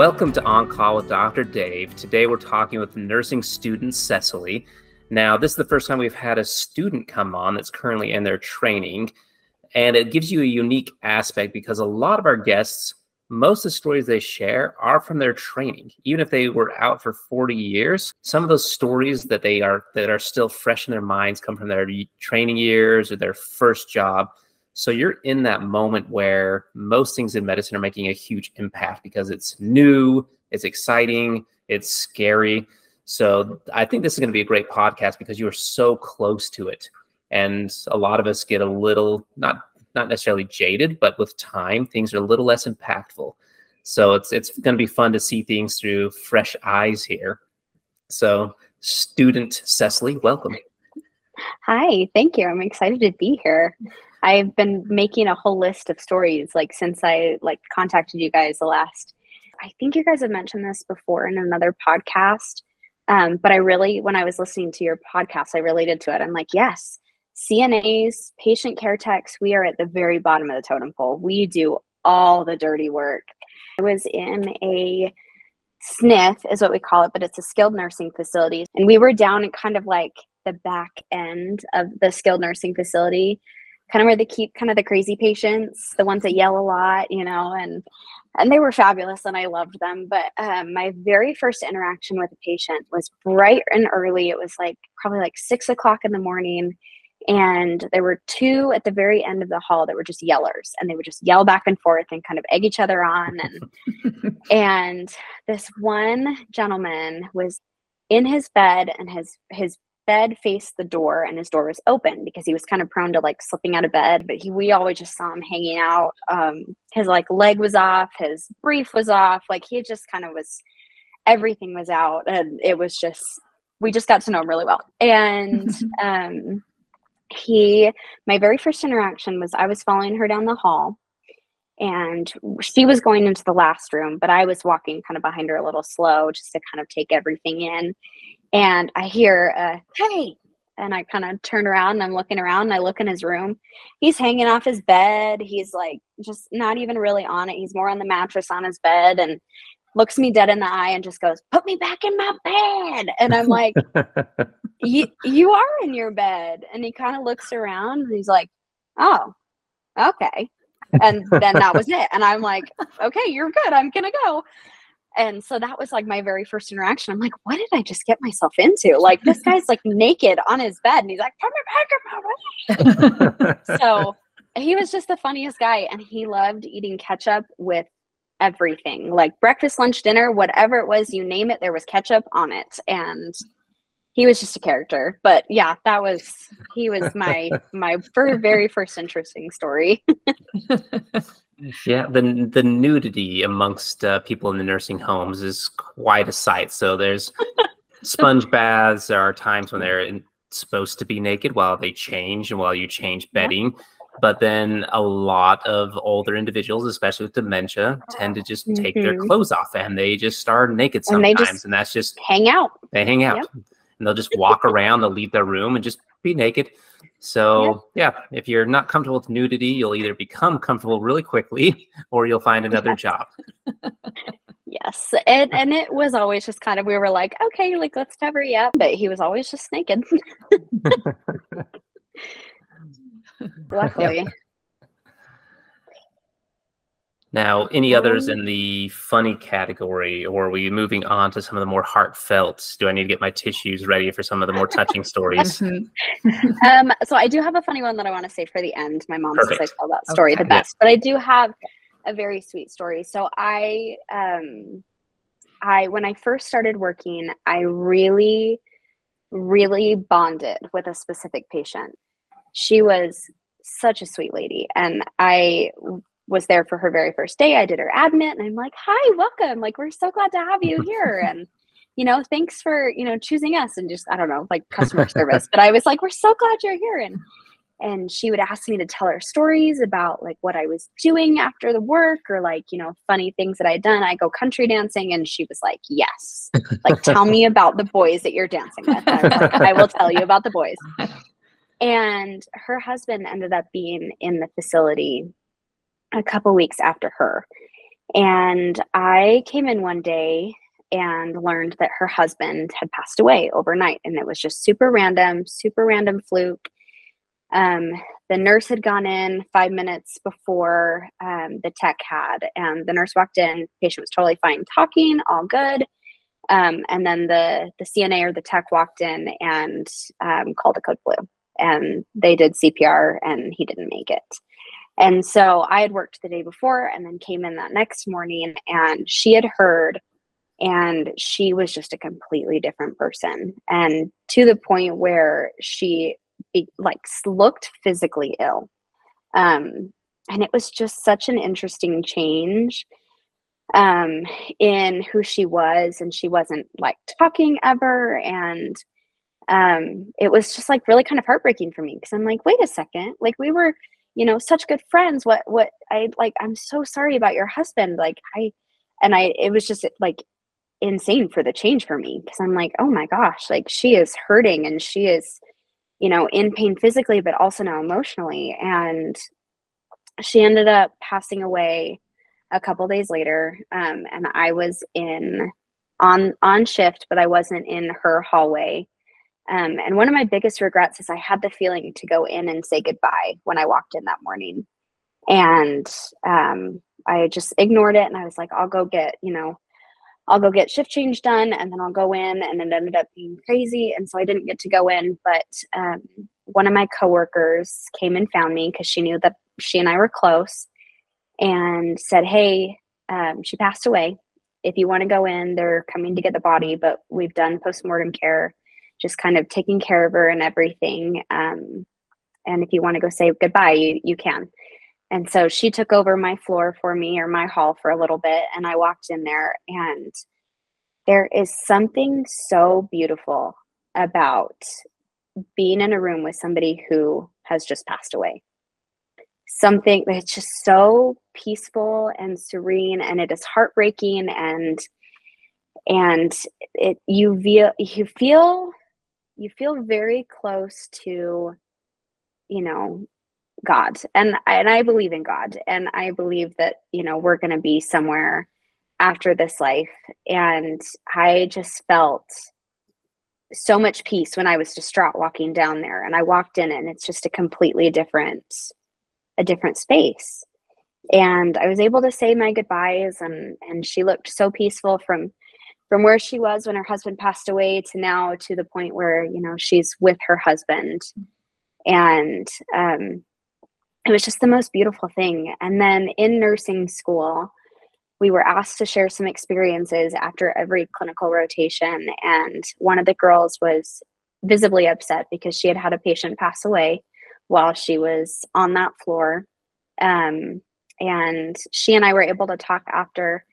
Welcome to On Call with Dr. Dave. Today we're talking with nursing student Cecily. Now, this is the first time we've had a student come on that's currently in their training, and it gives you a unique aspect because a lot of our guests, most of the stories they share are from their training. Even if they were out for 40 years, some of those stories that they are that are still fresh in their minds come from their training years or their first job. So you're in that moment where most things in medicine are making a huge impact because it's new, it's exciting, it's scary. So I think this is going to be a great podcast because you are so close to it. And a lot of us get a little not not necessarily jaded, but with time things are a little less impactful. So it's it's going to be fun to see things through fresh eyes here. So student Cecily, welcome. Hi, thank you. I'm excited to be here. I've been making a whole list of stories like since I like contacted you guys the last I think you guys have mentioned this before in another podcast. Um, but I really, when I was listening to your podcast, I related to it. I'm like, yes, CNAs, patient care techs, we are at the very bottom of the totem pole. We do all the dirty work. I was in a SNF, is what we call it, but it's a skilled nursing facility. And we were down in kind of like the back end of the skilled nursing facility kind of where they keep kind of the crazy patients, the ones that yell a lot, you know, and and they were fabulous and I loved them. But um, my very first interaction with a patient was bright and early. It was like probably like six o'clock in the morning. And there were two at the very end of the hall that were just yellers and they would just yell back and forth and kind of egg each other on. And and this one gentleman was in his bed and his his bed faced the door and his door was open because he was kind of prone to like slipping out of bed. But he we always just saw him hanging out. Um his like leg was off his brief was off like he just kind of was everything was out and it was just we just got to know him really well. And um he my very first interaction was i was following her down the hall and she was going into the last room but i was walking kind of behind her a little slow just to kind of take everything in and I hear, uh, "Hey!" And I kind of turn around and I'm looking around and I look in his room. He's hanging off his bed. He's like just not even really on it. He's more on the mattress on his bed and looks me dead in the eye and just goes, "Put me back in my bed." And I'm like, "You you are in your bed." And he kind of looks around and he's like, "Oh, okay." And then that was it. And I'm like, "Okay, you're good. I'm gonna go." And so that was like my very first interaction. I'm like, what did I just get myself into? Like this guy's like naked on his bed and he's like, put me back in my so he was just the funniest guy and he loved eating ketchup with everything. Like breakfast, lunch, dinner, whatever it was, you name it, there was ketchup on it. And he was just a character. But yeah, that was he was my my very, very first interesting story. Yeah, the the nudity amongst uh, people in the nursing homes is quite a sight. So there's sponge baths. There are times when they're in, supposed to be naked while they change and while you change bedding. But then a lot of older individuals, especially with dementia, tend to just take mm-hmm. their clothes off and they just start naked sometimes, and, and that's just hang out. They hang out, yep. and they'll just walk around. They'll leave their room and just be naked. So yeah. yeah. if you're not comfortable with nudity, you'll either become comfortable really quickly or you'll find another job. yes. And and it was always just kind of we were like, okay, like let's cover you up. But he was always just naked. Luckily. Now, any others in the funny category, or are we moving on to some of the more heartfelt? Do I need to get my tissues ready for some of the more touching stories? um, so I do have a funny one that I want to say for the end. My mom Perfect. says I tell that story okay. the best, but I do have a very sweet story. So I, um, I when I first started working, I really, really bonded with a specific patient. She was such a sweet lady, and I was there for her very first day. I did her admit and I'm like, hi, welcome. Like, we're so glad to have you here. And, you know, thanks for, you know, choosing us and just, I don't know, like customer service. But I was like, we're so glad you're here. And, and she would ask me to tell her stories about like what I was doing after the work or like, you know, funny things that I had done. I go country dancing. And she was like, yes, like, tell me about the boys that you're dancing with. I, like, I will tell you about the boys. And her husband ended up being in the facility a couple weeks after her. And I came in one day and learned that her husband had passed away overnight. And it was just super random, super random fluke. Um, the nurse had gone in five minutes before um, the tech had, and the nurse walked in. Patient was totally fine, talking, all good. Um, and then the the CNA or the tech walked in and um, called a code blue, and they did CPR, and he didn't make it. And so I had worked the day before, and then came in that next morning, and she had heard, and she was just a completely different person, and to the point where she be, like looked physically ill. Um, and it was just such an interesting change um, in who she was, and she wasn't like talking ever, and um, it was just like really kind of heartbreaking for me because I'm like, wait a second, like we were, you know, such good friends. What, what I like, I'm so sorry about your husband. Like I, and I, it was just like insane for the change for me because I'm like, oh my gosh, like she is hurting and she is you know, in pain physically, but also now emotionally. And she ended up passing away a couple days later. Um, and I was in on on shift, but I wasn't in her hallway. Um, and one of my biggest regrets is I had the feeling to go in and say goodbye when I walked in that morning. And um, I just ignored it and I was like, I'll go get, you know, I'll go get shift change done and then I'll go in and it ended up being crazy. And so I didn't get to go in, but um, one of my coworkers came and found me because she knew that she and I were close and said, Hey, um, she passed away. If you want to go in, they're coming to get the body, but we've done postmortem care, just kind of taking care of her and everything. Um, and if you want to go say goodbye, you, you can. And so she took over my floor for me or my hall for a little bit. And I walked in there, and there is something so beautiful about being in a room with somebody who has just passed away. Something that's just so peaceful and serene, and it is heartbreaking, and and it you feel you feel you feel very close to you know God and and I believe in God and I believe that you know we're going to be somewhere after this life and I just felt so much peace when I was distraught walking down there and I walked in and it's just a completely different a different space. And I was able to say my goodbyes and and she looked so peaceful from from where she was when her husband passed away to now to the point where you know she's with her husband and um it was just the most beautiful thing. And then in nursing school, we were asked to share some experiences after every clinical rotation. And one of the girls was visibly upset because she had had a patient pass away while she was on that floor. Um, and she and I were able to talk after.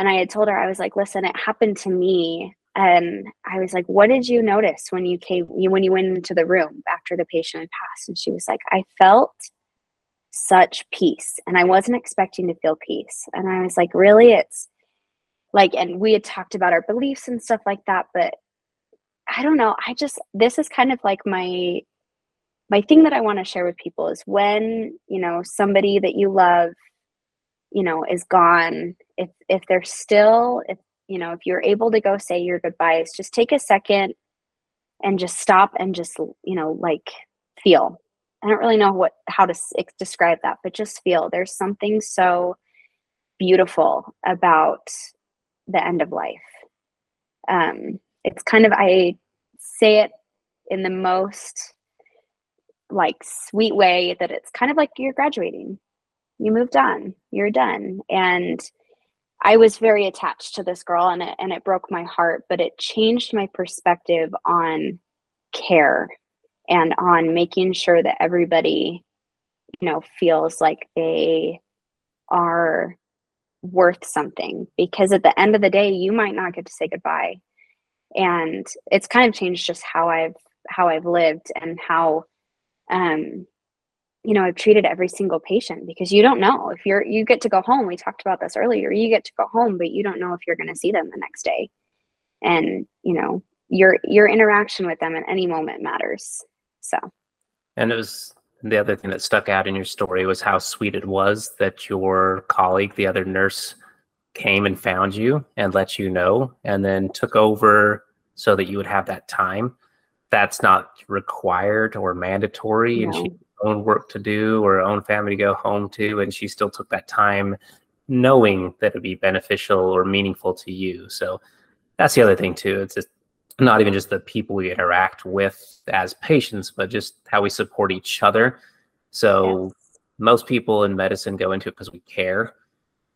And I had told her, I was like, listen, it happened to me. And I was like, what did you notice when you came, when you went into the room after the patient had passed? And she was like, I felt such peace and I wasn't expecting to feel peace. And I was like, really? It's like, and we had talked about our beliefs and stuff like that, but I don't know. I just, this is kind of like my, my thing that I want to share with people is when, you know, somebody that you love, you know, is gone, if, if they're still, if, you know, if you're able to go say your goodbyes, just take a second and just stop and just, you know, like feel I don't really know what how to describe that, but just feel there's something so beautiful about the end of life. Um, it's kind of I say it in the most like sweet way that it's kind of like you're graduating. You moved on. You're done. And I was very attached to this girl and it and it broke my heart, but it changed my perspective on care and on making sure that everybody you know feels like they are worth something. Because at the end of the day you might not get to say goodbye. And it's kind of changed just how i've how i've lived and how um you know i've treated every single patient because you don't know if you're you get to go home we talked about this earlier you get to go home but you don't know if you're going to see them the next day and you know your your interaction with them at any moment matters so, and it was the other thing that stuck out in your story was how sweet it was that your colleague, the other nurse, came and found you and let you know and then took over so that you would have that time. That's not required or mandatory. No. And she own work to do or own family to go home to. And she still took that time knowing that it'd be beneficial or meaningful to you. So that's the other thing too. It's just not even just the people we interact with as patients, but just how we support each other. So yes. most people in medicine go into it because we care.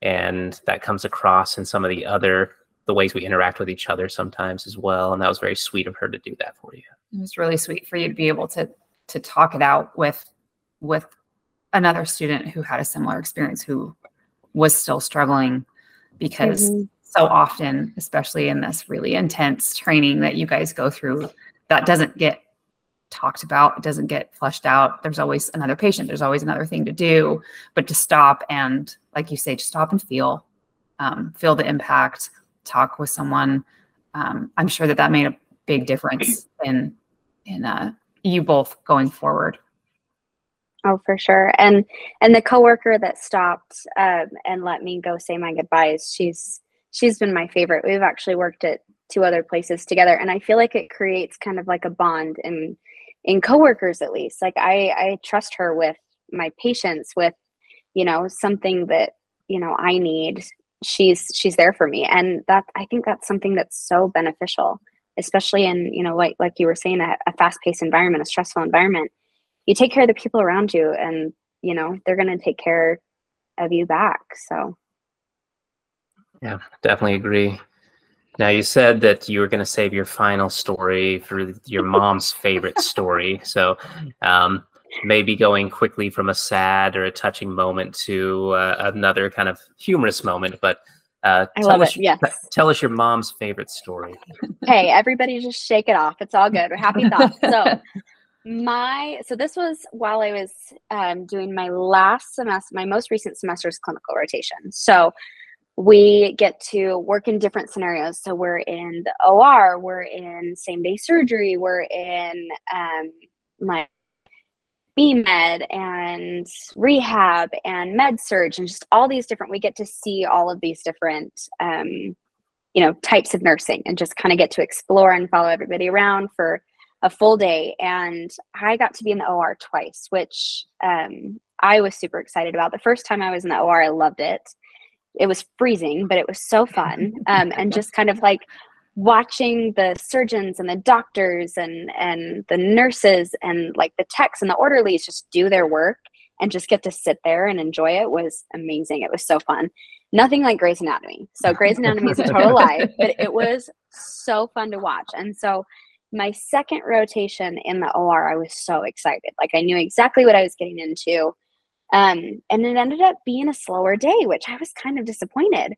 And that comes across in some of the other the ways we interact with each other sometimes as well. And that was very sweet of her to do that for you. It was really sweet for you to be able to to talk it out with with another student who had a similar experience who was still struggling because mm-hmm. so often, especially in this really intense training that you guys go through, that doesn't get talked about, it doesn't get flushed out. There's always another patient, there's always another thing to do, but to stop and, like you say, to stop and feel, um, feel the impact, talk with someone. Um, I'm sure that that made a big difference in in uh, you both going forward. Oh, for sure. And and the coworker that stopped um, and let me go say my goodbyes, she's she's been my favorite. We've actually worked at two other places together, and I feel like it creates kind of like a bond in in coworkers at least. Like I I trust her with my patients, with you know something that you know I need. She's she's there for me, and that I think that's something that's so beneficial, especially in you know like like you were saying a, a fast paced environment, a stressful environment you take care of the people around you and you know they're going to take care of you back so. Yeah definitely agree. Now you said that you were going to save your final story for your mom's favorite story so um, maybe going quickly from a sad or a touching moment to uh, another kind of humorous moment but uh, I tell love us, it. Yes. Tell us your mom's favorite story. hey, everybody just shake it off. It's all good. Happy thoughts. So my so this was while i was um, doing my last semester my most recent semester's clinical rotation so we get to work in different scenarios so we're in the or we're in same day surgery we're in um, my med and rehab and med surg and just all these different we get to see all of these different um, you know types of nursing and just kind of get to explore and follow everybody around for a full day and I got to be in the OR twice, which um, I was super excited about. The first time I was in the OR, I loved it. It was freezing, but it was so fun. Um, and just kind of like watching the surgeons and the doctors and and the nurses and like the techs and the orderlies just do their work and just get to sit there and enjoy it was amazing. It was so fun. Nothing like Grey's Anatomy. So Grey's Anatomy is a total lie, but it was so fun to watch. And so my second rotation in the OR, I was so excited. Like I knew exactly what I was getting into. Um, and it ended up being a slower day, which I was kind of disappointed.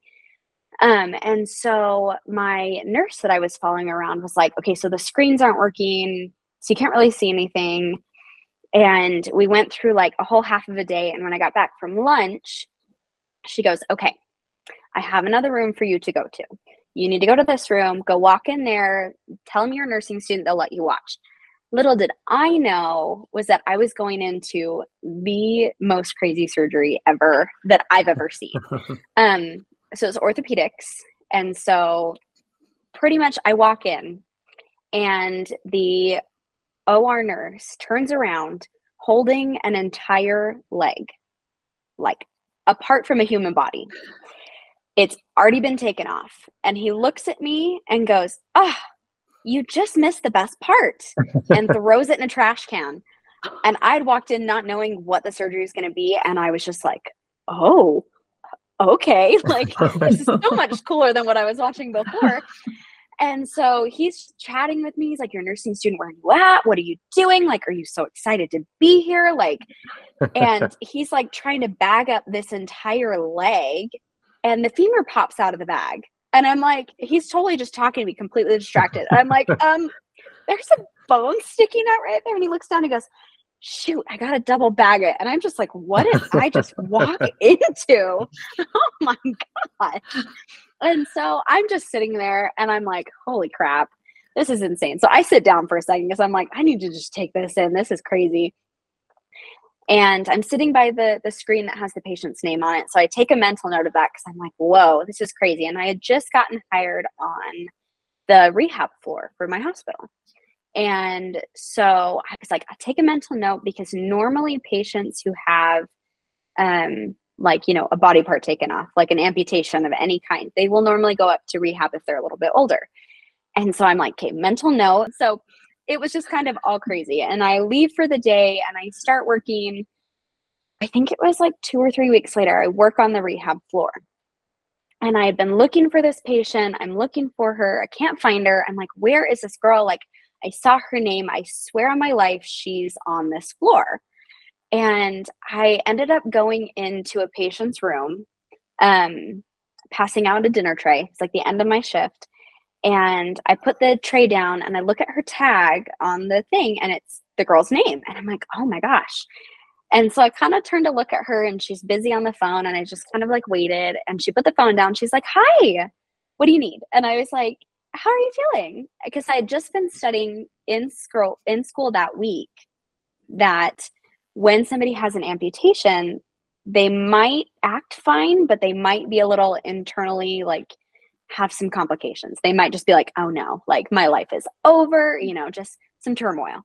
Um, and so my nurse that I was following around was like, okay, so the screens aren't working, so you can't really see anything. And we went through like a whole half of a day. And when I got back from lunch, she goes, okay, I have another room for you to go to you need to go to this room, go walk in there, tell them you're a nursing student, they'll let you watch. Little did I know was that I was going into the most crazy surgery ever that I've ever seen. um, so it's orthopedics. And so pretty much I walk in and the OR nurse turns around holding an entire leg, like apart from a human body. It's already been taken off. And he looks at me and goes, Ah, oh, you just missed the best part and throws it in a trash can. And I'd walked in not knowing what the surgery was going to be. And I was just like, Oh, okay. Like, this is so much cooler than what I was watching before. And so he's chatting with me. He's like, You're a nursing student. Where are you at? What are you doing? Like, are you so excited to be here? Like, and he's like trying to bag up this entire leg and the femur pops out of the bag. And I'm like, he's totally just talking to me, completely distracted. I'm like, um, there's a bone sticking out right there. And he looks down and goes, shoot, I got to double bag it. And I'm just like, what did I just walk into? Oh my God. And so I'm just sitting there and I'm like, holy crap, this is insane. So I sit down for a second because I'm like, I need to just take this in. This is crazy. And I'm sitting by the the screen that has the patient's name on it. So I take a mental note of that because I'm like, whoa, this is crazy. And I had just gotten hired on the rehab floor for my hospital. And so I was like, I take a mental note because normally patients who have um like you know a body part taken off like an amputation of any kind they will normally go up to rehab if they're a little bit older. And so i'm like okay mental note. So it was just kind of all crazy. And i leave for the day and i start working i think it was like two or three weeks later i work on the rehab floor. And i had been looking for this patient. I'm looking for her. I can't find her. I'm like where is this girl? Like i saw her name i swear on my life she's on this floor and I ended up going into a patient's room, um, passing out a dinner tray. It's like the end of my shift. And I put the tray down and I look at her tag on the thing and it's the girl's name. And I'm like, oh my gosh. And so I kind of turned to look at her and she's busy on the phone. And I just kind of like waited and she put the phone down. She's like, hi, what do you need? And I was like, how are you feeling? Because I had just been studying in school in school that week that when somebody has an amputation, they might act fine, but they might be a little internally like have some complications. They might just be like, oh no, like my life is over, you know, just some turmoil.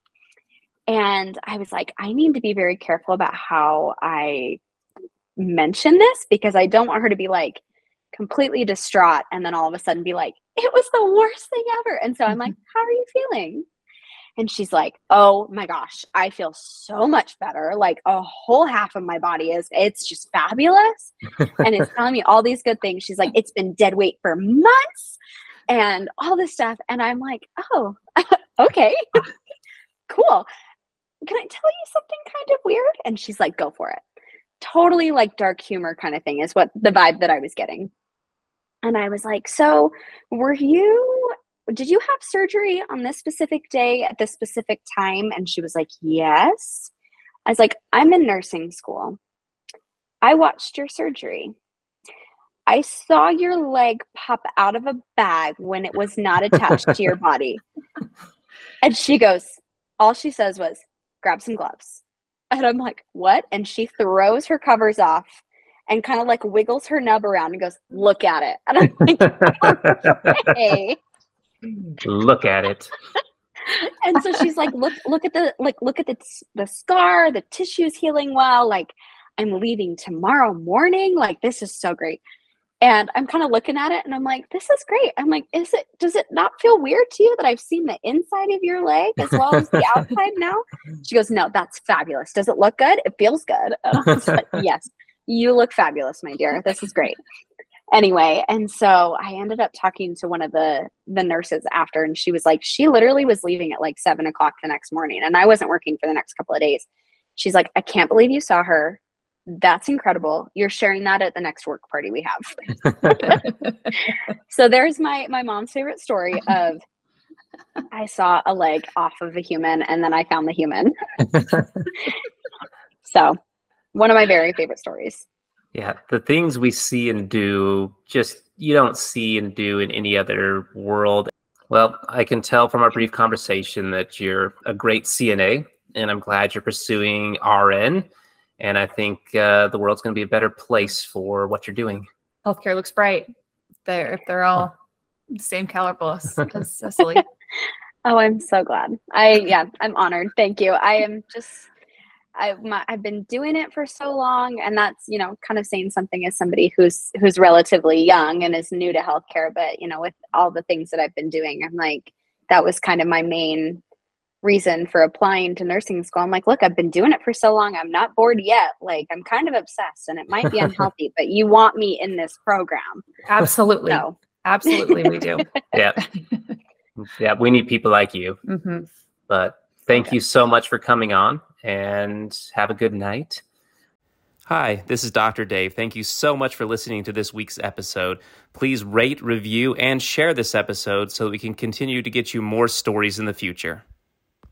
And I was like, I need to be very careful about how I mention this because I don't want her to be like completely distraught and then all of a sudden be like, it was the worst thing ever. And so I'm like, mm-hmm. how are you feeling? And she's like, Oh my gosh, I feel so much better. Like a whole half of my body is, it's just fabulous. and it's telling me all these good things. She's like, It's been dead weight for months and all this stuff. And I'm like, Oh, okay, cool. Can I tell you something kind of weird? And she's like, Go for it. Totally like dark humor kind of thing is what the vibe that I was getting. And I was like, So were you did you have surgery on this specific day at this specific time? And she was like, Yes. I was like, I'm in nursing school. I watched your surgery. I saw your leg pop out of a bag when it was not attached to your body. And she goes, All she says was, Grab some gloves. And I'm like, What? And she throws her covers off and kind of like wiggles her nub around and goes, Look at it. And I'm like, Okay. Look at it. And so she's like look look at the like look at the the scar the tissue's healing well like i'm leaving tomorrow morning like this is so great. And i'm kind of looking at it and i'm like this is great. I'm like is it does it not feel weird to you that i've seen the inside of your leg as well as the outside now? She goes no that's fabulous. Does it look good? It feels good. And i was like yes you look fabulous my dear. This is great. Anyway and so i ended up talking to one of the the nurses after and she was like she literally was leaving at like seven o'clock the next morning and i wasn't working for the next couple of days. She's like i can't believe you saw her. That's incredible. You're sharing that at the next work party we have. So there's my my mom's favorite story of i saw a leg off of a human and then i found the human. So one of my very favorite stories yeah, the things we see and do just you don't see and do in any other world. Well, I can tell from our brief conversation that you're a great CNA, and I'm glad you're pursuing RN. And I think uh, the world's going to be a better place for what you're doing. Healthcare looks bright. They're if they're all the same caliber as Cecily. oh, I'm so glad. I yeah, I'm honored. Thank you. I am just I've, I've been doing it for so long and that's you know kind of saying something as somebody who's who's relatively young and is new to healthcare but you know with all the things that i've been doing i'm like that was kind of my main reason for applying to nursing school. I'm like look i've been doing it for so long i'm not bored yet. Like i'm kind of obsessed and it might be unhealthy but you want me in this program. Absolutely. So. absolutely we do. Yeah. Yeah we need people like you. Mm-hmm. but thank okay. you so much for coming on and have a good night. Hi, this is Dr. Dave. Thank you so much for listening to this week's episode. Please rate, review, and share this episode so we can continue to get you more stories in the future.